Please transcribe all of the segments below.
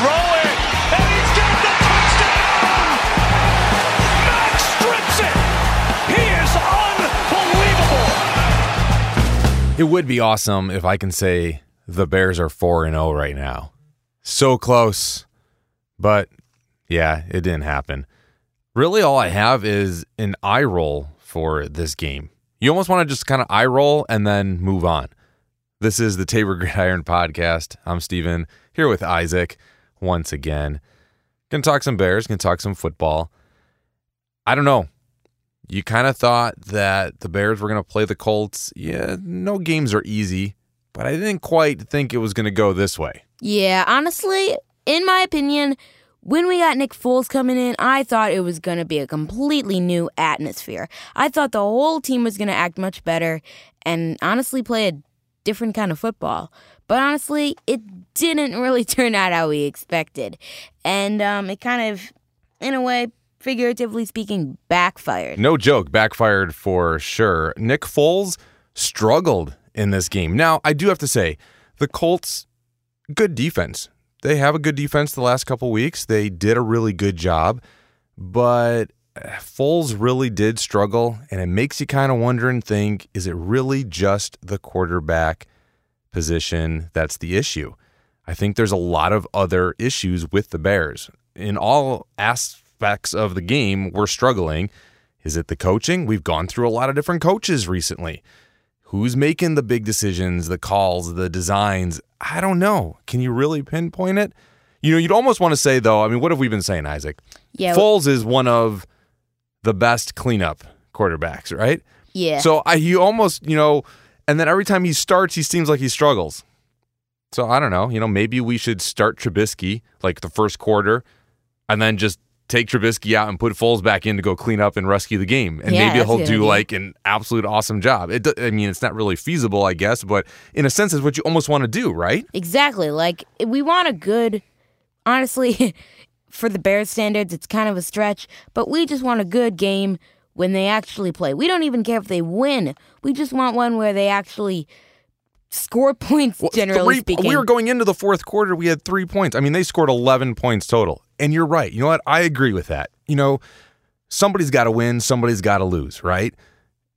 throw it, and he's got the touchdown! Max strips it! He is unbelievable! It would be awesome if I can say the Bears are 4 and 0 right now. So close. But yeah, it didn't happen. Really all I have is an eye roll for this game. You almost want to just kind of eye roll and then move on. This is the Tabor Gridiron podcast. I'm Steven here with Isaac once again. Gonna talk some Bears, gonna talk some football. I don't know. You kind of thought that the Bears were gonna play the Colts. Yeah, no games are easy, but I didn't quite think it was gonna go this way. Yeah, honestly, in my opinion, when we got Nick Foles coming in, I thought it was going to be a completely new atmosphere. I thought the whole team was going to act much better and honestly play a different kind of football. But honestly, it didn't really turn out how we expected. And um, it kind of, in a way, figuratively speaking, backfired. No joke, backfired for sure. Nick Foles struggled in this game. Now, I do have to say, the Colts, good defense they have a good defense the last couple weeks. They did a really good job, but Foles really did struggle, and it makes you kind of wonder and think is it really just the quarterback position that's the issue? I think there's a lot of other issues with the Bears. In all aspects of the game, we're struggling. Is it the coaching? We've gone through a lot of different coaches recently. Who's making the big decisions, the calls, the designs? I don't know. Can you really pinpoint it? You know, you'd almost want to say though. I mean, what have we been saying, Isaac? Yeah. Foles is one of the best cleanup quarterbacks, right? Yeah. So I, you almost, you know, and then every time he starts, he seems like he struggles. So I don't know. You know, maybe we should start Trubisky like the first quarter, and then just take Trubisky out and put Foles back in to go clean up and rescue the game, and Yeah, maybe he'll do idea. like an absolute awesome job. It, I mean, it's not really feasible, I guess, but in a sense, it's what you almost want to do, right? Exactly. Like we want a good honestly for the Bears standards it's kind of a stretch, but we just want a good game when they actually play. We don't even care if they win. We just want one where they actually score points Well, generally three- speaking. We were going into the fourth quarter, we had three points. I mean, they scored 11 points total. And you're right. You know what? I agree with that. You know, somebody's got to win, somebody's got to lose, right?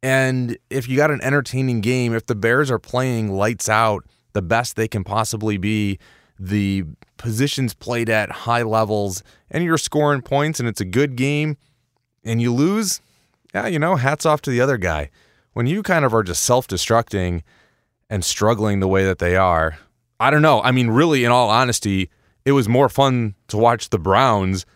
And if you got an entertaining game, if the Bears are playing lights out, the best they can possibly be, the positions played at high levels, and you're scoring points and it's a good game, and you lose, yeah, you know, hats off to the other guy. When you kind of are just self destructing and struggling the way that they are, I don't know. I mean, really, in all honesty, it was more fun to watch the Browns.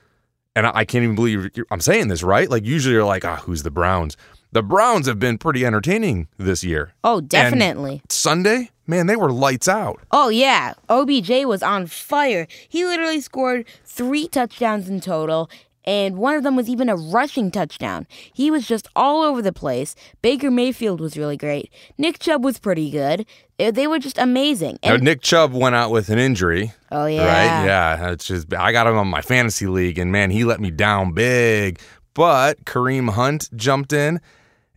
And I I can't even believe I'm saying this, right? Like, usually you're like, ah, who's the Browns? The Browns have been pretty entertaining this year. oh, definitely. Sunday, man, they were lights out. Oh yeah, OBJ was on fire. He literally scored 3 touchdowns in total. And one of them was even a rushing touchdown. He was just all over the place. Baker Mayfield was really great. Nick Chubb was pretty good. They they were just amazing. Now, Nick Chubb went out with an injury. oh yeah, Right? Yeah. It's just I got him on my fantasy league, and man, he let me down big. But Kareem Hunt jumped in,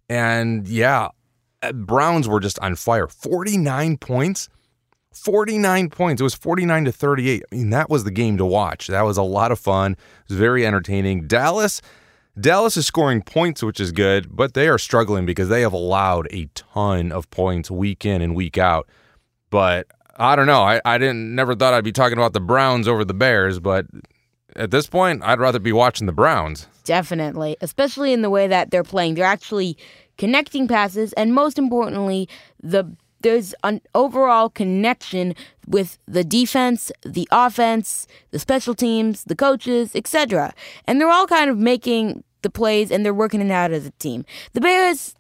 and yeah, uh, Browns were just on fire. Forty nine points. 49 points. It was 49 to 38. I mean, that was the game to watch. That was a lot of fun. It was very entertaining. Dallas Dallas is scoring points, which is good, but they are struggling because they have allowed a ton of points week in and week out. But I don't know. I, I didn't never thought I'd be talking about the Browns over the Bears, but at this point, I'd rather be watching the Browns. definitely. Especially in the way that they're playing. They're actually connecting passes, and most importantly, the there's an overall connection with the defense, the offense, the special teams, the coaches, etc. And they're all kind of making the plays and they're working it out as a team. The Bears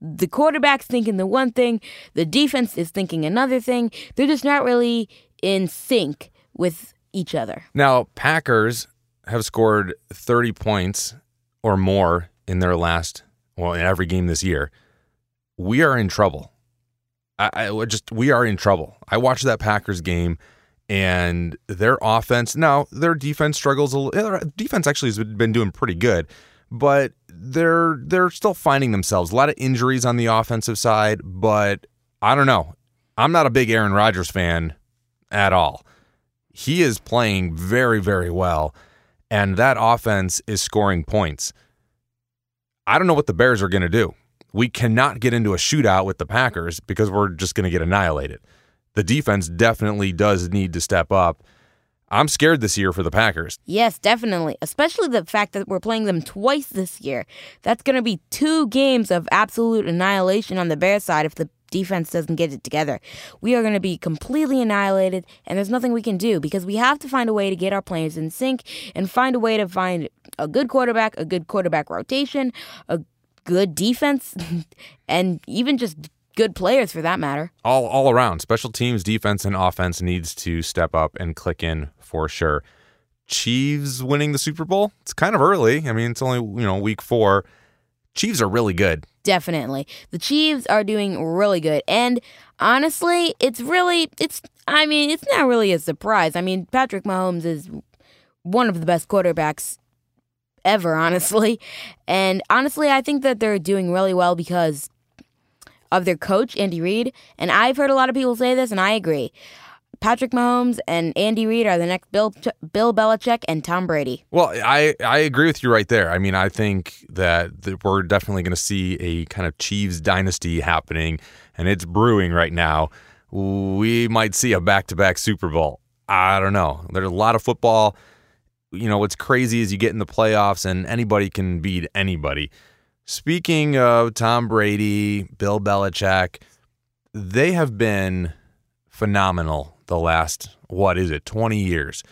the quarterback's thinking the one thing, the defense is thinking another thing. They're just not really in sync with each other. Now, Packers have scored 30 points or more in their last, well, in every game this year. We are in trouble. I, I just, we are in trouble. I watched that Packers game and their offense, now their defense struggles a little. Their defense actually has been doing pretty good, but they're they're still finding themselves. A lot of injuries on the offensive side, but I don't know. I'm not a big Aaron Rodgers fan at all. he is playing very, very well, and that offense is scoring points. I don't know what the Bears are going to do. We cannot get into a shootout with the Packers because we're just going to get annihilated. The defense definitely does need to step up. I'm scared this year for the Packers. Yes, definitely. Especially the fact that we're playing them twice this year. That's going to be two games of absolute annihilation on the Bears side if the defense doesn't get it together. We are going to be completely annihilated, and there's nothing we can do because we have to find a way to get our players in sync and find a way to find a good quarterback, a good quarterback rotation, a good defense, and even just good players for that matter. All all around, special teams, defense, and offense needs to step up and click in for sure. Chiefs winning the Super Bowl. It's kind of early. I mean, it's only you know week four. Chiefs are really good. Definitely. The Chiefs are doing really good. And honestly, it's really it's I mean, it's not really a surprise. I mean, Patrick Mahomes is one of the best quarterbacks ever, honestly. And honestly, I think that they're doing really well because of their coach, Andy Reid. And I've heard a lot of people say this, and I agree. Patrick Mahomes and Andy Reid are the next Bill Bill Belichick and Tom Brady. Well, I I agree with you right there. I mean, I think that, that we're definitely going to see a kind of Chiefs dynasty happening, and it's brewing right now. We might see a back-to-back Super Bowl. I don't know. There's a lot of football. You know, what's crazy is you get in the playoffs and anybody can beat anybody. Speaking of Tom Brady, Bill Belichick, they have been phenomenal the last, what is it, 20 years.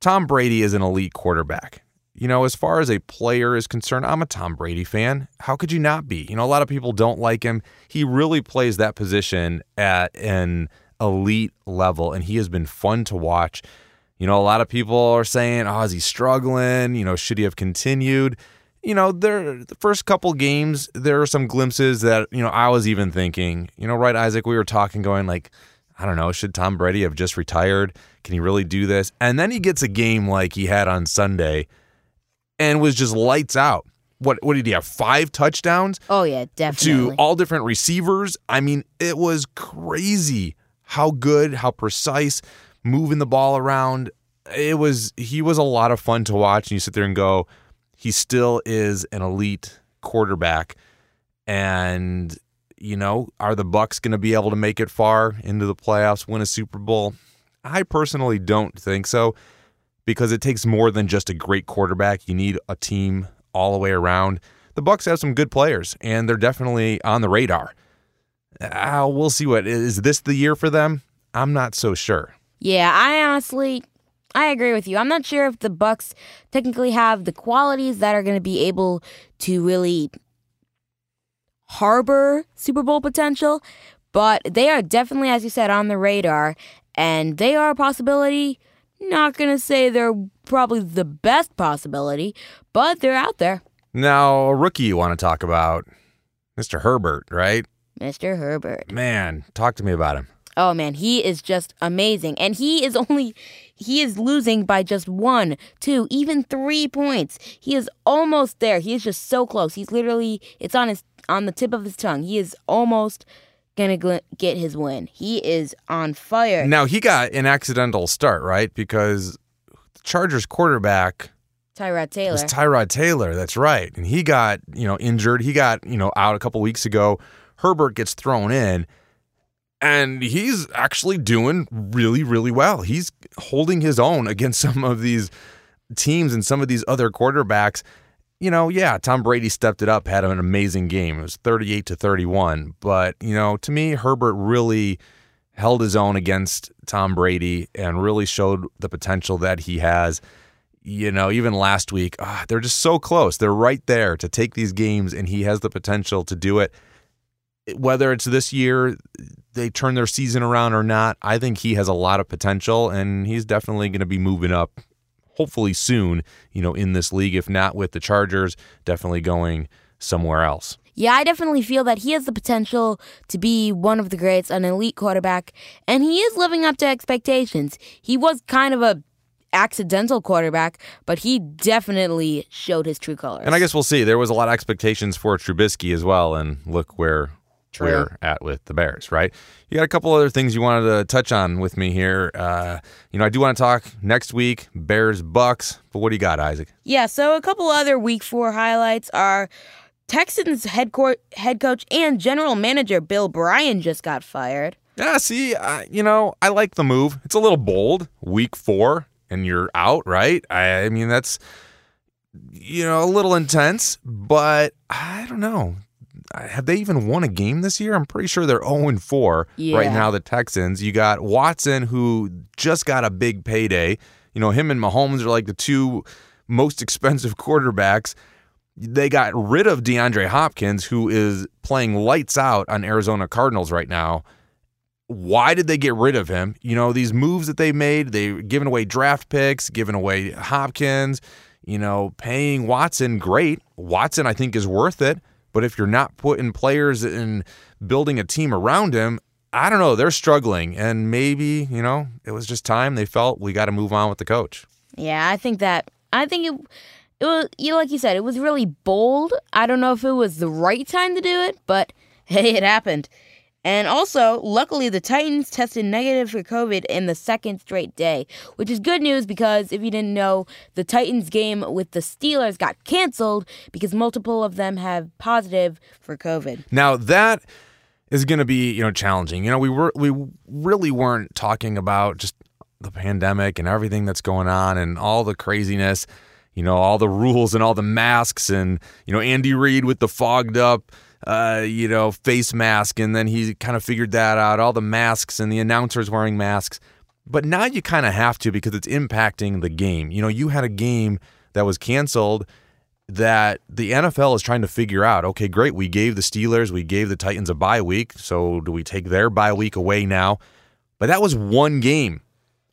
Tom Brady is an elite quarterback. You know, as far as a player is concerned, I'm a Tom Brady fan. How could you not be? You know, a lot of people don't like him. He really plays that position at an elite level, and he has been fun to watch. You know, a lot of people are saying, oh, is he struggling? You know, should he have continued? You know, there the first couple games, there are some glimpses that, you know, I was even thinking, you know, right, Isaac, we were talking, going like, I don't know, should Tom Brady have just retired? Can he really do this? And then he gets a game like he had on Sunday and was just lights out. What what did he have? Five touchdowns? Oh yeah, definitely. To all different receivers. I mean, it was crazy how good, how precise, moving the ball around. It was he was a lot of fun to watch and you sit there and go, he still is an elite quarterback. And you know, are the Bucks going to be able to make it far into the playoffs, win a Super Bowl? I personally don't think so because it takes more than just a great quarterback. You need a team all the way around. The Bucks have some good players and they're definitely on the radar. Uh, we'll see what is this the year for them? I'm not so sure. Yeah, I honestly I agree with you. I'm not sure if the Bucks technically have the qualities that are going to be able to really harbor Super Bowl potential, but they are definitely, as you said, on the radar, and they are a possibility. Not going to say they're probably the best possibility, but they're out there. Now, a rookie you want to talk about, Mr. Herbert, right? Mr. Herbert. Man, talk to me about him. Oh man, he is just amazing. And he is only he is losing by just one, two, even three points. He is almost there. He is just so close. He's literally it's on his on the tip of his tongue. He is almost gonna gl- get his win. He is on fire. Now he got an accidental start, right? Because the Chargers quarterback Tyrod Taylor. was Tyrod Taylor. That's right, and he got you know injured. He got you know out a couple weeks ago. Herbert gets thrown in, and he's actually doing really really well. He's holding his own against some of these teams and some of these other quarterbacks you know, yeah, Tom Brady stepped it up, had an amazing game. It was 38 to 31. But, you know, to me, Herbert really held his own against Tom Brady and really showed the potential that he has. You know, even last week, ah, they're just so close. They're right there to take these games, and he has the potential to do it. Whether it's this year, they turn their season around or not, I think he has a lot of potential, and he's definitely going to be moving up hopefully soon, you know, in this league. If not with the Chargers, definitely going somewhere else. Yeah, I definitely feel that he has the potential to be one of the greats, an elite quarterback, and he is living up to expectations. He was kind of a accidental quarterback, but he definitely showed his true colors. And I guess we'll see. There was a lot of expectations for Trubisky as well, and look where True. we're at with the Bears, right? You got a couple other things you wanted to touch on with me here. Uh, you know, I do want to talk next week Bears Bucks, but what do you got, Isaac? Yeah, so a couple other week four highlights are Texans head, court, head coach and general manager Bill O'Brien just got fired. Yeah, see, uh, you know, I like the move. It's a little bold. Week four, and you're out, right? I, I mean, that's you know a little intense, but I don't know. Have they even won a game this year? I'm pretty sure they're 0 4 right now. The Texans. You got Watson, who just got a big payday. You know, him and Mahomes are like the two most expensive quarterbacks. They got rid of DeAndre Hopkins, who is playing lights out on Arizona Cardinals right now why did they get rid of him? You know, these moves that they made, they giving away draft picks, giving away Hopkins, you know, paying Watson, great. Watson, I think, is worth it. But if you're not putting players and building a team around him, I don't know. They're struggling. And maybe, you know, it was just time they felt we got to move on with the coach. Yeah, I think that I think it it was you know, like you said, it was really bold. I don't know if it was the right time to do it, but hey, it happened. And also, luckily, the Titans tested negative for COVID in the second straight day, which is good news because if you didn't know, the Titans game with the Steelers got canceled because multiple of them have positive for COVID. Now that is going to be you know challenging. You know we were we really weren't talking about just the pandemic and everything that's going on and all the craziness. You know all the rules and all the masks and you know Andy Reid with the fogged up uh, you know face mask and then he kind of figured that out. All the masks and the announcers wearing masks. But now you kind of have to because it's impacting the game. You know, you had a game that was canceled that the NFL is trying to figure out. Okay, great. We gave the Steelers, we gave the Titans a bye week. So do we take their bye week away now? But that was one game.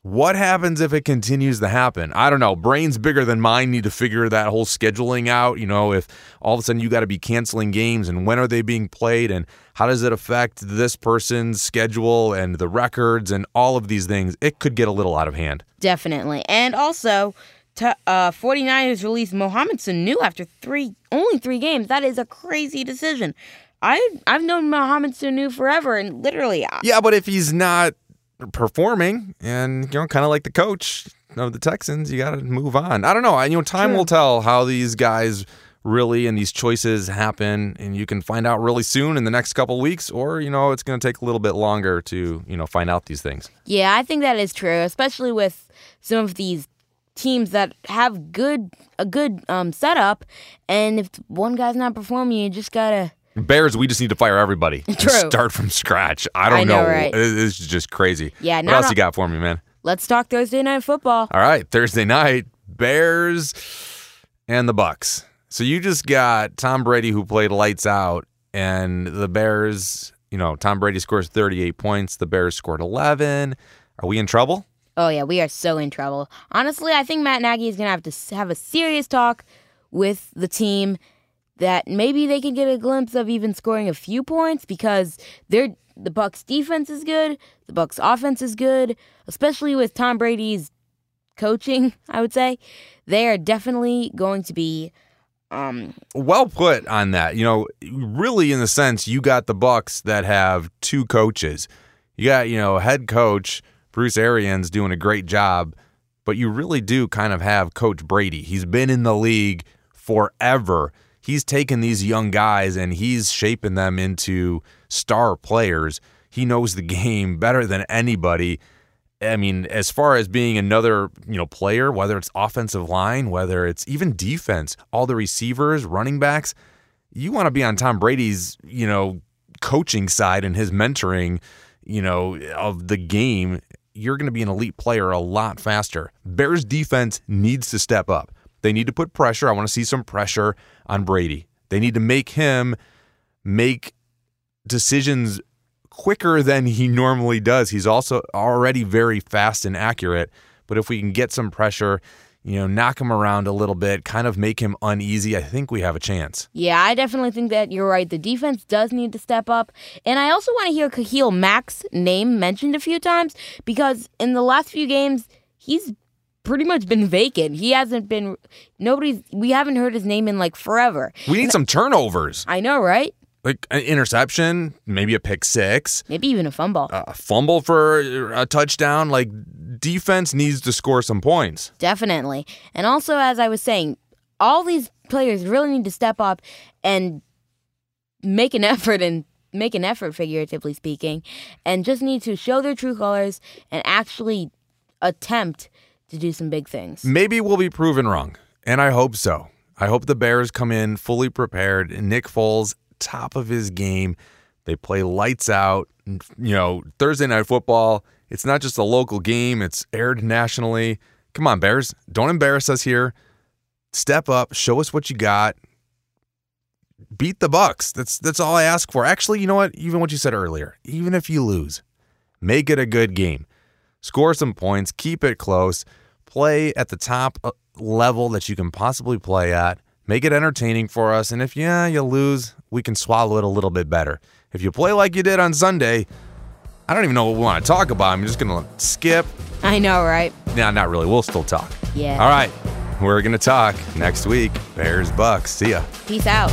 What happens if it continues to happen? I don't know. Brains bigger than mine need to figure that whole scheduling out. You know, if all of a sudden you got to be canceling games and when are they being played and how does it affect this person's schedule and the records and all of these things, it could get a little out of hand. Definitely. And also, t- uh, 49ers released Mohamed Sanu after three, only three games. That is a crazy decision. I, I've known Mohamed Sanu forever, and literally, I- Yeah, but if he's not performing and you know kind of like the coach of the Texans, you got to move on. I don't know. I you know time True. will tell how these guys really and these choices happen and you can find out really soon in the next couple weeks or you know it's going to take a little bit longer to, you know, find out these things. yeah, I think that is true, especially with some of these teams that have good a good um, setup, and if one guy's not performing, you just gotta. Bears, we just need to fire everybody. True. Start from scratch. I don't I know, right? It- It's just crazy. Yeah, What else you got for me, man? Let's talk Thursday night football. All right, Thursday night, Bears and the Bucks. So you just got Tom Brady who played lights out and the Bears, you know, Tom Brady scores 38 points, the Bears scored 11. Are we in trouble? Oh yeah, we are so in trouble. Honestly, I think Matt Nagy is gonna have to have a serious talk with the team that maybe they can get a glimpse of even scoring a few points because they're the Bucks defense is good, the Bucks offense is good, especially with Tom Brady's coaching, I would say. They are definitely going to be um Well put on that. You know, really in the sense you got the Bucks that have two coaches. You got, you know, head coach Bruce Arians doing a great job, but you really do kind of have Coach Brady. He's been in the league forever. He's taken these young guys and he's shaping them into star players. He knows the game better than anybody. I mean, as far as being another, you know, player, whether it's offensive line, whether it's even defense, all the receivers, running backs, you want to be on Tom Brady's, you know, coaching side and his mentoring, you know, of the game. You're going to be an elite player a lot faster. Bears defense needs to step up. They need to put pressure. I want to see some pressure on Brady. They need to make him make decisions quicker than he normally does. He's also already very fast and accurate. But if we can get some pressure, you know, knock him around a little bit, kind of make him uneasy, I think we have a chance. Yeah, I definitely think that you're right. The defense does need to step up. And I also want to hear Khalil Mack's name mentioned a few times because in the last few games, he's pretty much been vacant. He hasn't been, nobody's, we haven't heard his name in like forever. We need some turnovers. I know, right? like an interception, maybe a pick six, Maybe even a fumble. a fumble for a touchdown. Like defense needs to score some points. Definitely. And also, as I was saying, all these players really need to step up and make an effort and make an effort, figuratively speaking, and just need to show their true colors and actually attempt to do some big things. Maybe we'll be proven wrong, and I hope so. I hope the Bears come in fully prepared. Nick Foles, top of his game. They play lights out. You know, Thursday night football. It's not just a local game, it's aired nationally. Come on, Bears. Don't embarrass us here. Step up, show us what you got. Beat the Bucks. That's that's all I ask for. Actually, you know what? Even what you said earlier. Even if you lose, make it a good game. Score some points, keep it close, play at the top uh, level that you can possibly play at. Make it entertaining for us, and if yeah, you lose, we can swallow it a little bit better. If you play like you did on Sunday, I don't even know what we want to talk about. I'm just gonna skip. I know, right? Nah, not really. We'll still talk. Yeah. All right. We're gonna talk next week. Bears Bucks. See ya. Peace out.